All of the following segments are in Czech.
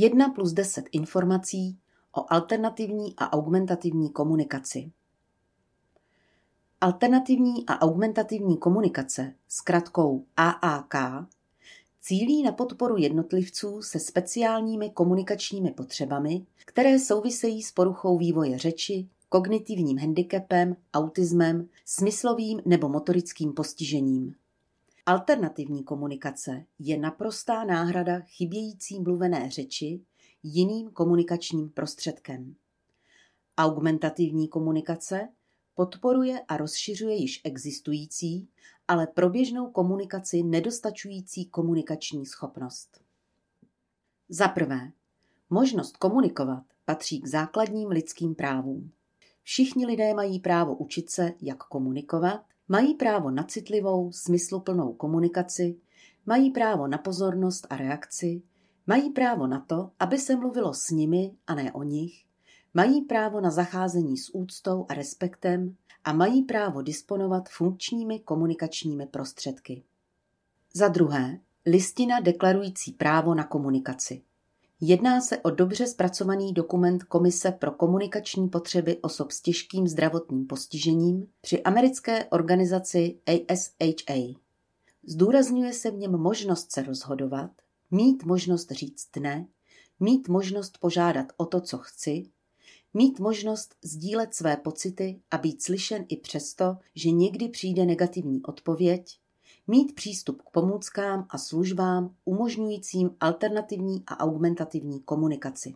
1 plus 10 informací o alternativní a augmentativní komunikaci. Alternativní a augmentativní komunikace, zkratkou AAK, cílí na podporu jednotlivců se speciálními komunikačními potřebami, které souvisejí s poruchou vývoje řeči, kognitivním handicapem, autismem, smyslovým nebo motorickým postižením. Alternativní komunikace je naprostá náhrada chybějící mluvené řeči jiným komunikačním prostředkem. Augmentativní komunikace podporuje a rozšiřuje již existující, ale pro běžnou komunikaci nedostačující komunikační schopnost. Za prvé, možnost komunikovat patří k základním lidským právům. Všichni lidé mají právo učit se, jak komunikovat, mají právo na citlivou, smysluplnou komunikaci, mají právo na pozornost a reakci, mají právo na to, aby se mluvilo s nimi a ne o nich, mají právo na zacházení s úctou a respektem a mají právo disponovat funkčními komunikačními prostředky. Za druhé, listina deklarující právo na komunikaci. Jedná se o dobře zpracovaný dokument Komise pro komunikační potřeby osob s těžkým zdravotním postižením při americké organizaci ASHA. Zdůrazňuje se v něm možnost se rozhodovat, mít možnost říct ne, mít možnost požádat o to, co chci, mít možnost sdílet své pocity a být slyšen i přesto, že někdy přijde negativní odpověď, mít přístup k pomůckám a službám umožňujícím alternativní a augmentativní komunikaci.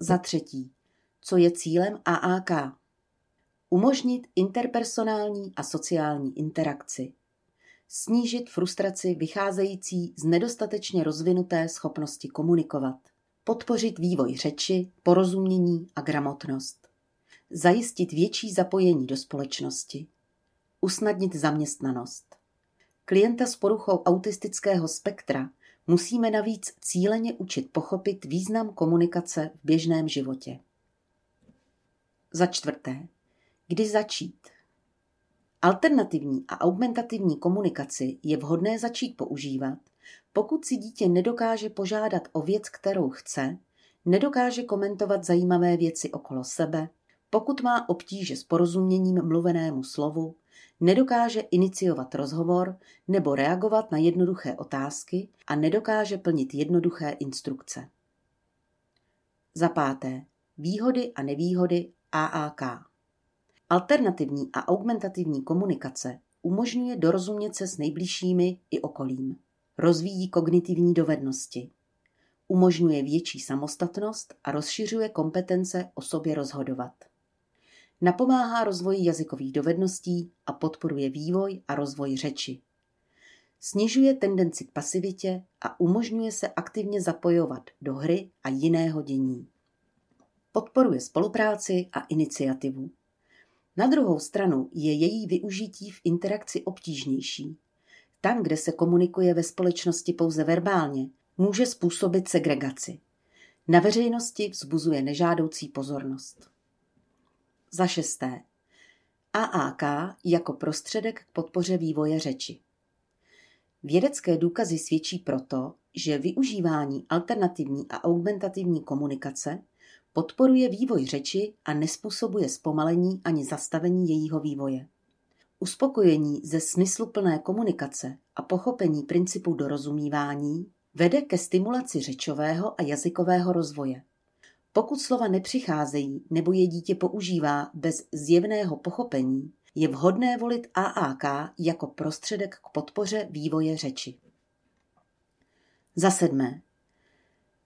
Za třetí, co je cílem AAK? Umožnit interpersonální a sociální interakci. Snížit frustraci vycházející z nedostatečně rozvinuté schopnosti komunikovat. Podpořit vývoj řeči, porozumění a gramotnost. Zajistit větší zapojení do společnosti usnadnit zaměstnanost. Klienta s poruchou autistického spektra musíme navíc cíleně učit pochopit význam komunikace v běžném životě. Za čtvrté, kdy začít? Alternativní a augmentativní komunikaci je vhodné začít používat, pokud si dítě nedokáže požádat o věc, kterou chce, nedokáže komentovat zajímavé věci okolo sebe, pokud má obtíže s porozuměním mluvenému slovu, nedokáže iniciovat rozhovor nebo reagovat na jednoduché otázky a nedokáže plnit jednoduché instrukce. Za páté. Výhody a nevýhody AAK. Alternativní a augmentativní komunikace umožňuje dorozumět se s nejbližšími i okolím. Rozvíjí kognitivní dovednosti. Umožňuje větší samostatnost a rozšiřuje kompetence o sobě rozhodovat. Napomáhá rozvoji jazykových dovedností a podporuje vývoj a rozvoj řeči. Snižuje tendenci k pasivitě a umožňuje se aktivně zapojovat do hry a jiného dění. Podporuje spolupráci a iniciativu. Na druhou stranu je její využití v interakci obtížnější. Tam, kde se komunikuje ve společnosti pouze verbálně, může způsobit segregaci. Na veřejnosti vzbuzuje nežádoucí pozornost. Za šesté. AAK jako prostředek k podpoře vývoje řeči. Vědecké důkazy svědčí proto, že využívání alternativní a augmentativní komunikace podporuje vývoj řeči a nespůsobuje zpomalení ani zastavení jejího vývoje. Uspokojení ze smysluplné komunikace a pochopení principů dorozumívání vede ke stimulaci řečového a jazykového rozvoje. Pokud slova nepřicházejí nebo je dítě používá bez zjevného pochopení, je vhodné volit AAK jako prostředek k podpoře vývoje řeči. Za sedmé.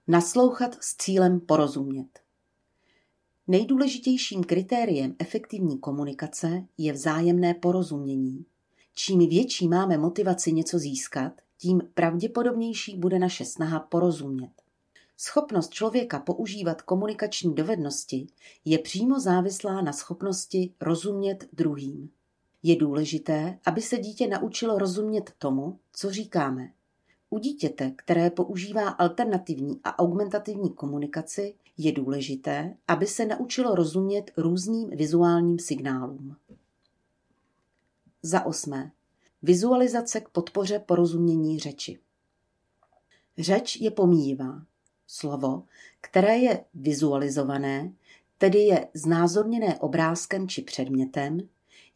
Naslouchat s cílem porozumět. Nejdůležitějším kritériem efektivní komunikace je vzájemné porozumění. Čím větší máme motivaci něco získat, tím pravděpodobnější bude naše snaha porozumět. Schopnost člověka používat komunikační dovednosti je přímo závislá na schopnosti rozumět druhým. Je důležité, aby se dítě naučilo rozumět tomu, co říkáme. U dítěte, které používá alternativní a augmentativní komunikaci, je důležité, aby se naučilo rozumět různým vizuálním signálům. Za osmé. Vizualizace k podpoře porozumění řeči. Řeč je pomíjivá. Slovo, které je vizualizované, tedy je znázorněné obrázkem či předmětem,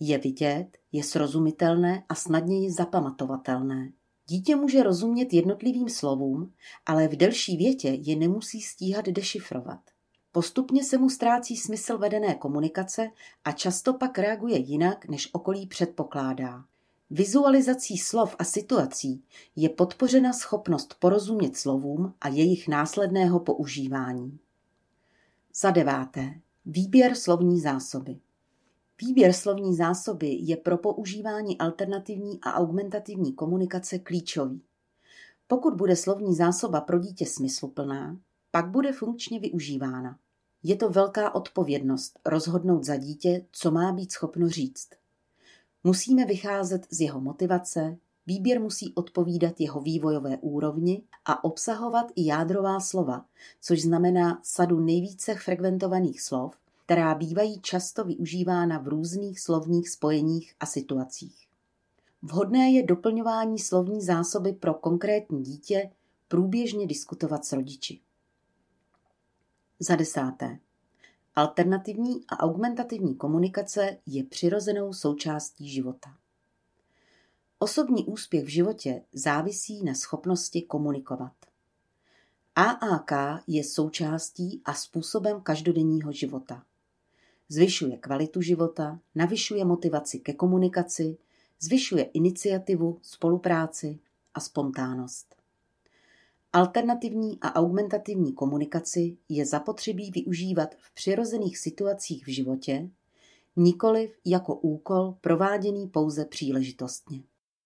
je vidět, je srozumitelné a snadněji zapamatovatelné. Dítě může rozumět jednotlivým slovům, ale v delší větě je nemusí stíhat dešifrovat. Postupně se mu ztrácí smysl vedené komunikace a často pak reaguje jinak, než okolí předpokládá. Vizualizací slov a situací je podpořena schopnost porozumět slovům a jejich následného používání. Za deváté. Výběr slovní zásoby. Výběr slovní zásoby je pro používání alternativní a augmentativní komunikace klíčový. Pokud bude slovní zásoba pro dítě smysluplná, pak bude funkčně využívána. Je to velká odpovědnost rozhodnout za dítě, co má být schopno říct. Musíme vycházet z jeho motivace, výběr musí odpovídat jeho vývojové úrovni a obsahovat i jádrová slova, což znamená sadu nejvíce frekventovaných slov, která bývají často využívána v různých slovních spojeních a situacích. Vhodné je doplňování slovní zásoby pro konkrétní dítě průběžně diskutovat s rodiči. Za desáté. Alternativní a augmentativní komunikace je přirozenou součástí života. Osobní úspěch v životě závisí na schopnosti komunikovat. AAK je součástí a způsobem každodenního života. Zvyšuje kvalitu života, navyšuje motivaci ke komunikaci, zvyšuje iniciativu, spolupráci a spontánnost. Alternativní a augmentativní komunikaci je zapotřebí využívat v přirozených situacích v životě, nikoliv jako úkol prováděný pouze příležitostně.